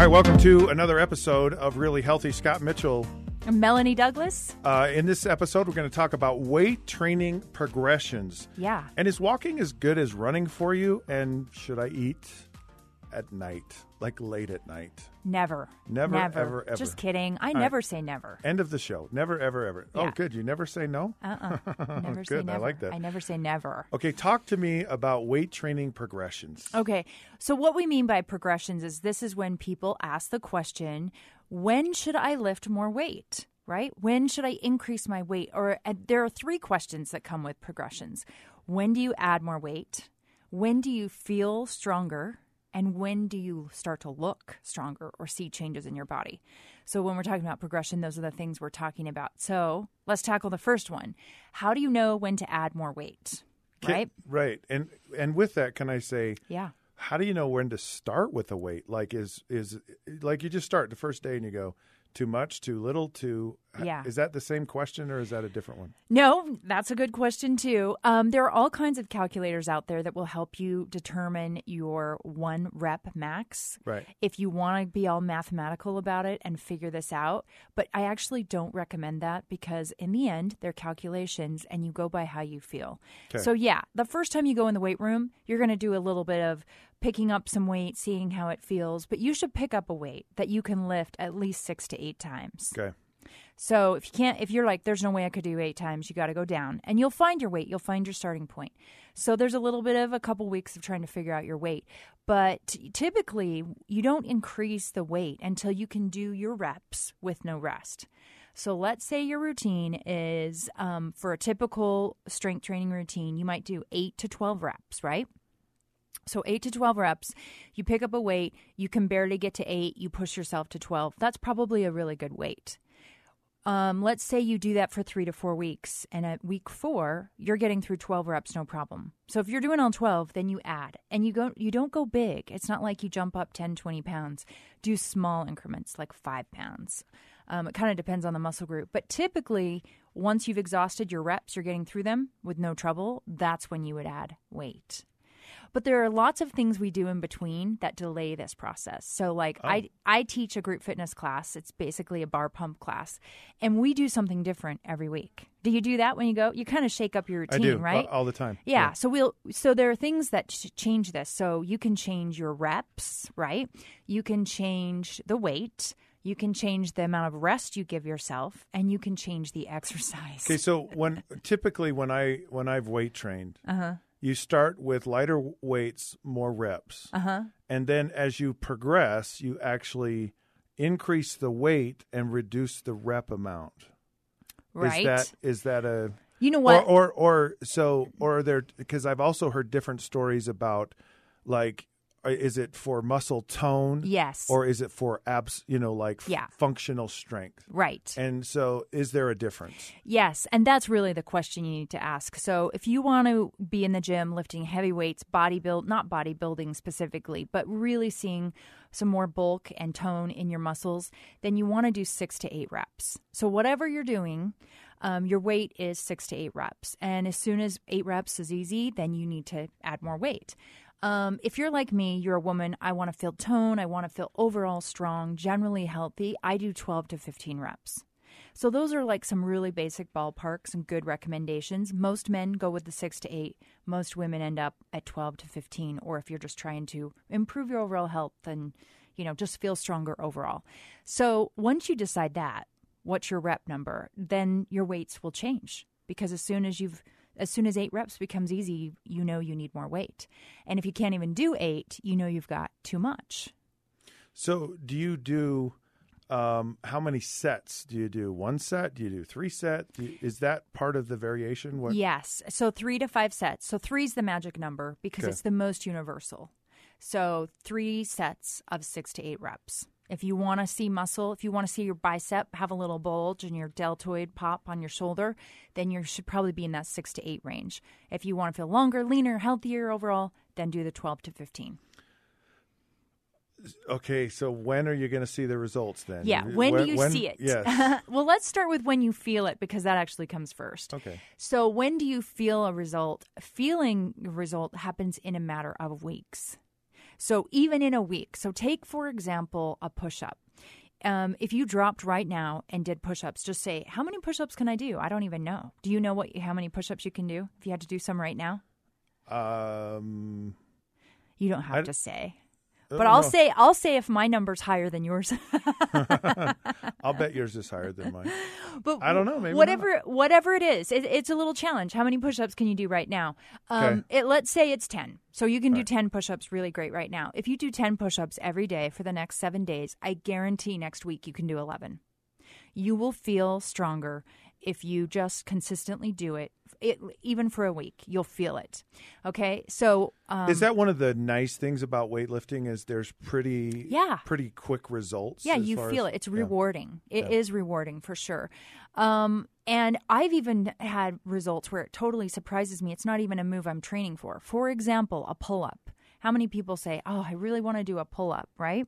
right, welcome to another episode of Really Healthy. Scott Mitchell. Melanie Douglas. Uh, in this episode, we're going to talk about weight training progressions. Yeah. And is walking as good as running for you? And should I eat at night, like late at night? Never. Never, Never. ever, ever. Just kidding. I right. never say never. End of the show. Never, ever, ever. Oh, good. You never say no? Uh uh Never say Good, I like that. I never say never. Okay, talk to me about weight training progressions. Okay. So, what we mean by progressions is this is when people ask the question, when should I lift more weight? Right? When should I increase my weight? Or uh, there are three questions that come with progressions. When do you add more weight? When do you feel stronger? And when do you start to look stronger or see changes in your body? So, when we're talking about progression, those are the things we're talking about. So, let's tackle the first one. How do you know when to add more weight? Can- Right? Right. And and with that, can I say Yeah. how do you know when to start with a weight? Like is is like you just start the first day and you go too much, too little, too Yeah. Is that the same question or is that a different one? No, that's a good question too. Um, there are all kinds of calculators out there that will help you determine your one rep max. Right. If you want to be all mathematical about it and figure this out, but I actually don't recommend that because in the end, they're calculations and you go by how you feel. Okay. So yeah, the first time you go in the weight room, you're going to do a little bit of picking up some weight, seeing how it feels, but you should pick up a weight that you can lift at least 6 to 8 times. Okay. So if you can't, if you're like, there's no way I could do eight times, you got to go down, and you'll find your weight. You'll find your starting point. So there's a little bit of a couple weeks of trying to figure out your weight, but typically you don't increase the weight until you can do your reps with no rest. So let's say your routine is um, for a typical strength training routine, you might do eight to twelve reps, right? So, eight to 12 reps, you pick up a weight, you can barely get to eight, you push yourself to 12. That's probably a really good weight. Um, let's say you do that for three to four weeks, and at week four, you're getting through 12 reps, no problem. So, if you're doing all 12, then you add and you go, you don't go big. It's not like you jump up 10, 20 pounds. Do small increments, like five pounds. Um, it kind of depends on the muscle group. But typically, once you've exhausted your reps, you're getting through them with no trouble, that's when you would add weight. But there are lots of things we do in between that delay this process. So like I I teach a group fitness class. It's basically a bar pump class. And we do something different every week. Do you do that when you go? You kind of shake up your I routine, do right? all, all the time. Yeah. So we'll so there are things that change this. So you can change your reps, right? You can change the weight. You can change the amount of rest you give yourself, and you can change the exercise. Okay, so when typically when I when I've weight trained, Uh-huh. You start with lighter weights, more reps. Uh huh. And then as you progress, you actually increase the weight and reduce the rep amount. Right. Is that is that a you know what? Or, or or so or there because I've also heard different stories about like is it for muscle tone yes. or is it for abs you know like f- Yeah. functional strength right. and so is there a difference Yes, and that's really the question you need to ask. So, if you want to be in the gym lifting heavy weights, bodybuild, not bodybuilding specifically, but really seeing some more bulk and tone in your muscles, then you want to do six to eight reps. So, whatever you're doing, um, your weight is six to eight reps. And as soon as eight reps is easy, then you need to add more weight. Um, if you're like me, you're a woman, I want to feel tone, I want to feel overall strong, generally healthy, I do 12 to 15 reps. So those are like some really basic ballparks and good recommendations. Most men go with the 6 to 8. Most women end up at 12 to 15 or if you're just trying to improve your overall health and you know just feel stronger overall. So once you decide that, what's your rep number, then your weights will change because as soon as you've as soon as 8 reps becomes easy, you know you need more weight. And if you can't even do 8, you know you've got too much. so do you do um, how many sets do you do one set do you do three set do you, is that part of the variation what Yes. So three to five sets. So three is the magic number because Okay. it's the most universal. So three sets of six to eight reps. If you want to see muscle, if you want to see your bicep have a little bulge and your deltoid pop on your shoulder, then you should probably be in that six to eight range. If you want to feel longer, leaner, healthier overall, then do the 12 to 15. okay so when are you going to see the results then Yeah. You- When, do you see it? yes well, let's start with when you feel it because that actually comes first. okay So, when do you feel a result? Feeling a result happens in a matter of weeks. So even in a week, so take for example a push up. Um, if you dropped right now and did push-ups, just say, "How many push-ups can I do?" I don't even know. Do you know what how many push-ups you can do if you had to do some right now? Um, You don't have I- to say. But I'll no, say I'll say if my number's higher than yours. I'll bet yours is higher than mine. but I don't know, maybe whatever whatever it is, it, it's a little challenge. How many push-ups can you do right now? Um, Okay. it, let's say it's ten. So you can do Right. ten push-ups really great right now. If you do ten push-ups every day for the next seven days, I guarantee next week you can do eleven. You will feel stronger if you just consistently do it. It even for a week, you'll feel it. Okay, so um, is that one of the nice things about weightlifting? Is there's pretty Yeah. pretty quick results. Yeah, you feel as- it. It's yeah. rewarding. It is Yeah. rewarding for sure. Um, and I've even had results where it totally surprises me. It's not even a move I'm training for. For example, a pull up. How many people say, Oh, I really want to do a pull up, right?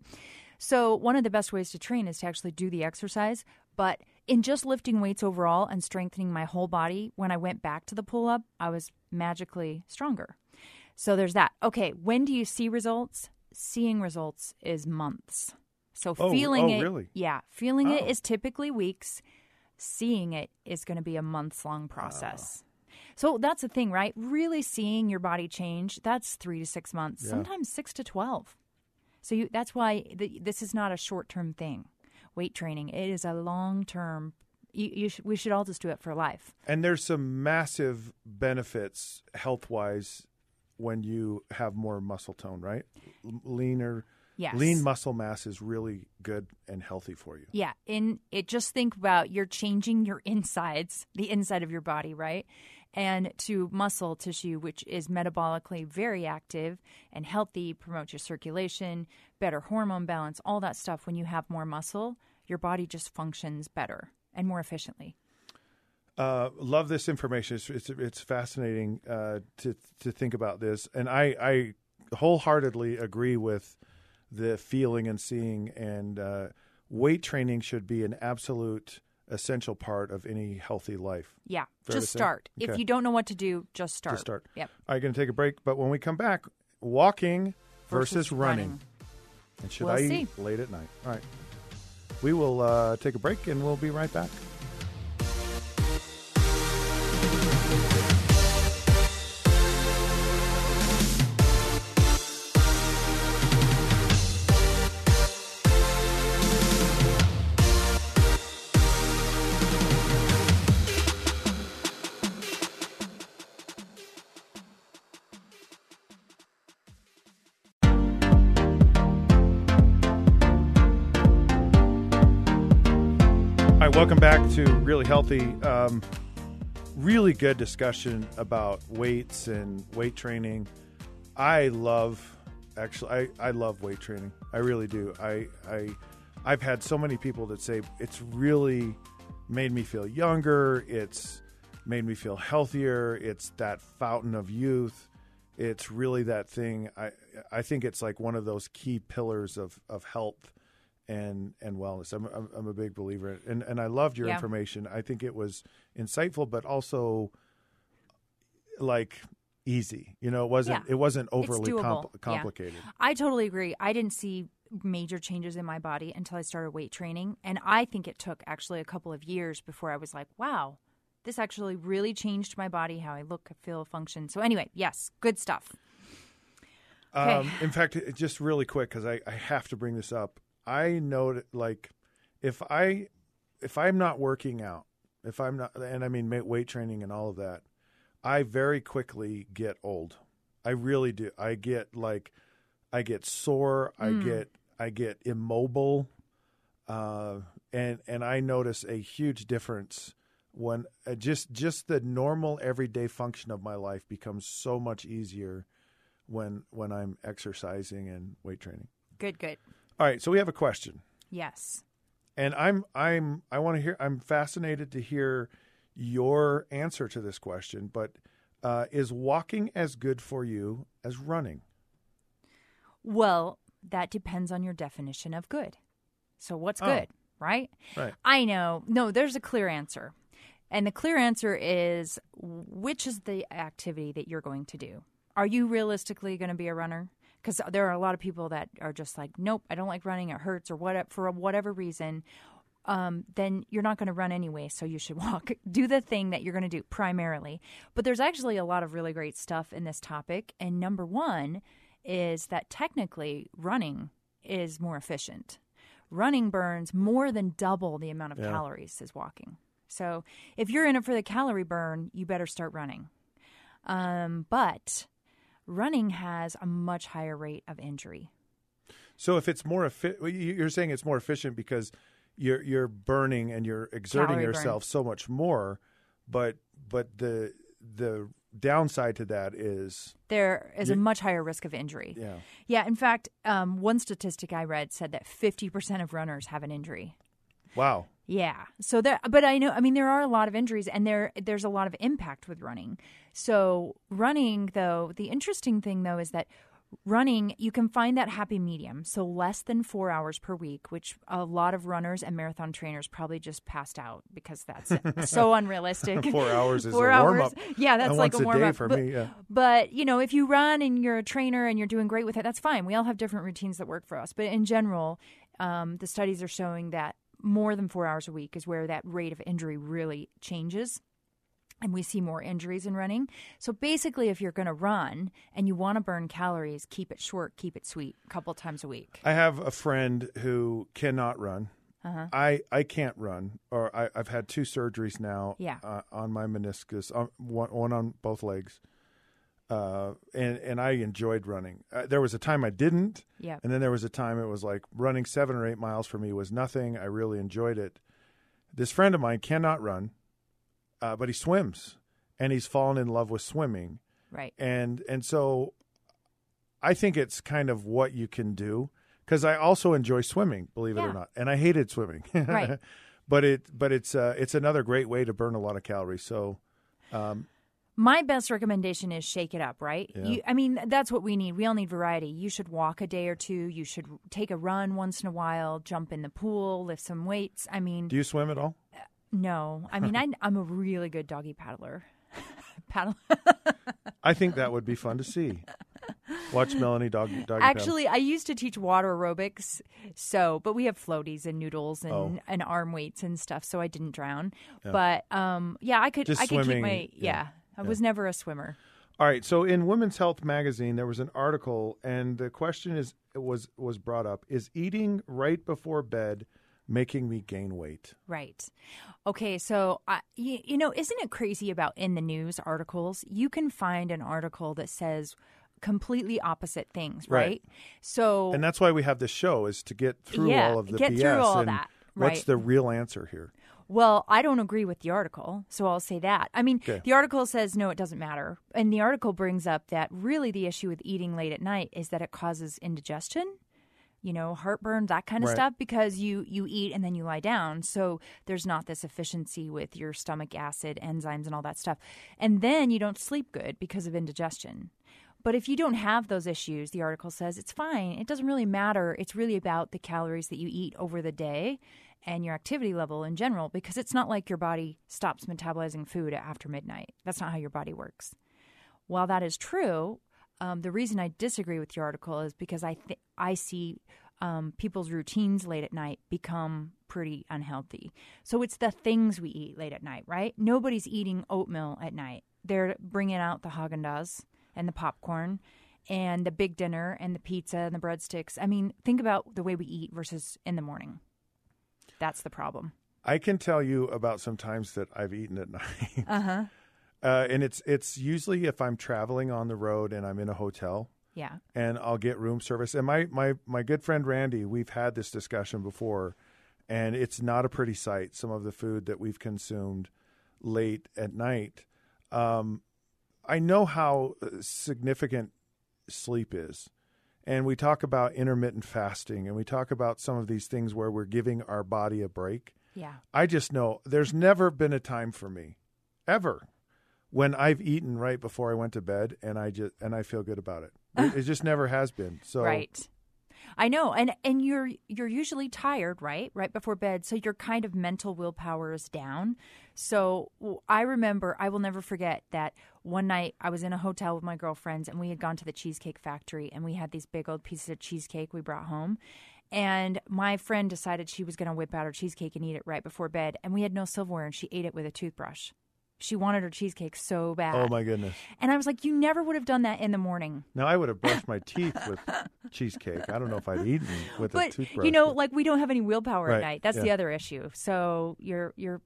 So, one of the best ways to train is to actually do the exercise. But in just lifting weights overall and strengthening my whole body, when I went back to the pull up, I was magically stronger. So, there's that. Okay, when do you see results? Seeing results is months. So, Oh, oh feeling oh, it, really? yeah, feeling it Oh. is typically weeks. Seeing it is going to be a months long process. Ah. So that's the thing, right? Really seeing your body change, that's three to six months, Yeah. sometimes six to 12. So you, that's why the, this is not a short term thing. Weight training, it is a long term. You, you should, we should all just do it for life. And there's some massive benefits health wise when you have more muscle tone, right? Leaner, Yes. lean muscle mass is really good and healthy for you. Yeah, in it just think about you're changing your insides, the inside of your body, right? And to muscle tissue which is metabolically very active and healthy, promotes your circulation, better hormone balance, all that stuff when you have more muscle, your body just functions better and more efficiently. Uh, love this information. It's it's, it's fascinating uh, to to think about this, and I I wholeheartedly agree with the feeling and seeing. And uh, weight training should be an absolute essential part of any healthy life. Yeah, Fair just start. If you don't know what to do, just start. Just start. Yep. All right, going to take a break, but when we come back, walking versus, Versus running. running. And should We'll I see. eat late at night? All right. We will uh, take a break and we'll be right back. All right, welcome back to Really Healthy. Um, really good discussion about weights and weight training. I love, actually, I, I love weight training. I really do. I, I, I've had so many people that say it's really made me feel younger. It's made me feel healthier. It's that fountain of youth. It's really that thing. I, I think it's like one of those key pillars of, of health and and wellness. I'm I'm, I'm a big believer, in, and and I loved your Yeah. information. I think it was insightful, but also like easy. You know, it wasn't Yeah. it wasn't overly compl- Yeah. complicated. I totally agree. I didn't see major changes in my body until I started weight training. And I think it took actually a couple of years before I was like, wow, this actually really changed my body, how I look, feel, function. So, anyway, yes, good stuff. Okay. Um, in fact, just really quick because I, I have to bring this up. I know that, like if I if I'm not working out, if I'm not, and I mean weight training and all of that, I very quickly get old. I really do. I get like I get sore. I get I get immobile, uh, and and I notice a huge difference when uh, just just the normal everyday function of my life becomes so much easier when when I'm exercising and weight training. Good, good. All right, so we have a question, Yes. and I'm I'm I want to hear. I'm fascinated to hear your answer to this question. But uh, is walking as good for you as running? Well, that depends on your definition of good. So, what's Oh. good, right? Right. I know. No, there's a clear answer. And the clear answer is which is the activity that you're going to do? Are you realistically going to be a runner? Because there are a lot of people that are just like, nope, I don't like running. It hurts or what for whatever reason. Um, then you're not going to run anyway. So you should walk. Do the thing that you're going to do primarily. But there's actually a lot of really great stuff in this topic. And number one is that technically running is more efficient. Running burns more than double the amount of Yeah. calories as walking. So if you're in it for the calorie burn, you better start running. Um, but running has a much higher rate of injury. So if it's more efficient, you're saying it's more efficient because you're you're burning and you're exerting Calorie burn. yourself so much more, but but the the downside to that is There is a much higher risk of injury. yeah Yeah, in fact, um, one statistic I read said that 50% of runners have an injury. wow Yeah. So there, but I know, I mean, there are a lot of injuries and there, there's a lot of impact with running. So running, though, the interesting thing, though, is that running, you can find that happy medium. So less than four hours per week, which a lot of runners and marathon trainers probably just passed out because that's so unrealistic. four hours is Four a warm up. Yeah, that's like a warm up for but, me. Yeah. but you know, if you run and you're a trainer and you're doing great with it, that's fine. We all have different routines that work for us. But in general, um, the studies are showing that more than four hours a week is where that rate of injury really changes. And we see more injuries in running. So basically, if you're going to run and you want to burn calories, keep it short, keep it sweet, a couple times a week. I have a friend who cannot run. Uh-huh. I, I can't run, or I, I've had two surgeries now Yeah. uh, on my meniscus, on, one, one on both legs, uh, and and I enjoyed running. Uh, there was a time I didn't, Yeah. and then there was a time it was like running seven or eight miles for me was nothing. I really enjoyed it. This friend of mine cannot run, uh, but he swims, and he's fallen in love with swimming Right. and and so I think it's kind of what you can do because I also enjoy swimming, believe it or not, and I hated swimming. Right. but it but it's uh, it's another great way to burn a lot of calories. So um, My best recommendation is shake it up, right? Yeah. You, I mean, that's what we need. We all need variety. You should walk a day or two. You should take a run once in a while, jump in the pool, lift some weights. I mean, do you swim at all? no. I mean, I, I'm a really good doggy paddler. Paddle. I think that would be fun to see. Watch Melanie dog doggy paddle. Actually, I used to teach water aerobics. So, but we have floaties and noodles and, Oh. and arm weights and stuff. So I didn't drown. But um, yeah, I could. Just I could keep my. yeah. Yeah, I was never a swimmer. All right. So in Women's Health magazine, there was an article, and the question is was was brought up: Is eating right before bed making me gain weight? Right. Okay. So, I you, you know, isn't it crazy about in the news articles? You can find an article that says completely opposite things, Right. right? So, And that's why we have this show is to get through Yeah, all of the get BS through all and that, what's the real answer here? well, I don't agree with the article, so I'll say that. I mean, Okay. the article says no, it doesn't matter, and the article brings up that really the issue with eating late at night is that it causes indigestion. You know, heartburn, that kind of Right. stuff, because you you eat and then you lie down. So there's not this efficiency with your stomach acid, enzymes, and all that stuff. And then you don't sleep good because of indigestion. But if you don't have those issues, the article says it's fine. It doesn't really matter. It's really about the calories that you eat over the day and your activity level in general because it's not like your body stops metabolizing food after midnight. That's not how your body works. While that is true, um, the reason I disagree with your article is because I th- I see um, people's routines late at night become pretty unhealthy. So it's the things we eat late at night, right? Nobody's eating oatmeal at night. They're bringing out the Haagen Dazs and the popcorn and the big dinner and the pizza and the breadsticks. I mean, think about the way we eat versus in the morning. That's the problem. I can tell you about some times that I've eaten at night. Uh-huh. Uh, and it's it's usually if I'm traveling on the road and I'm in a hotel Yeah. and I'll get room service. And my, my, my good friend Randy, we've had this discussion before, and it's not a pretty sight, some of the food that we've consumed late at night. Um, I know how uh, significant sleep is. And we talk about intermittent fasting and we talk about some of these things where we're giving our body a break. Yeah. I just know there's never been a time for me, ever, when I've eaten right before I went to bed and I just and I feel good about it. It, it just never has been. So Right. I know, and and you're you're usually tired, right? Right before bed, so your kind of mental willpower is down. So I remember, I will never forget that one night I was in a hotel with my girlfriends, and we had gone to the Cheesecake Factory, and we had these big old pieces of cheesecake we brought home. And my friend decided she was going to whip out her cheesecake and eat it right before bed, and we had no silverware, and she ate it with a toothbrush. She wanted her cheesecake so bad. Oh my goodness! And I was like, you never would have done that in the morning. Now I would have brushed my teeth with cheesecake. I don't know if I'd eaten with but, a toothbrush. You know, like we don't have any willpower Right, at night. That's yeah. the other issue. So your your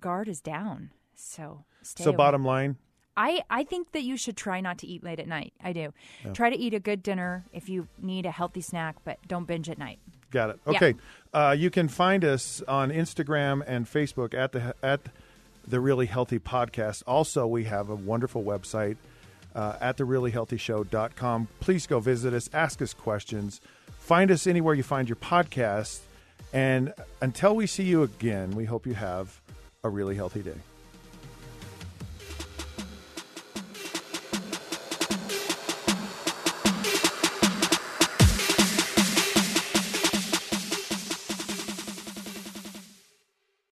guard is down. So so away. bottom line, I, I think that you should try not to eat late at night. I do. Try to eat a good dinner if you need a healthy snack, but don't binge at night. Got it. Yeah. Okay. Uh, you can find us on Instagram and Facebook at the at the Really Healthy Podcast. Also, we have a wonderful website uh, at thereallyhealthyshow.com. Please go visit us, ask us questions, find us anywhere you find your podcast. And until we see you again, we hope you have a really healthy day.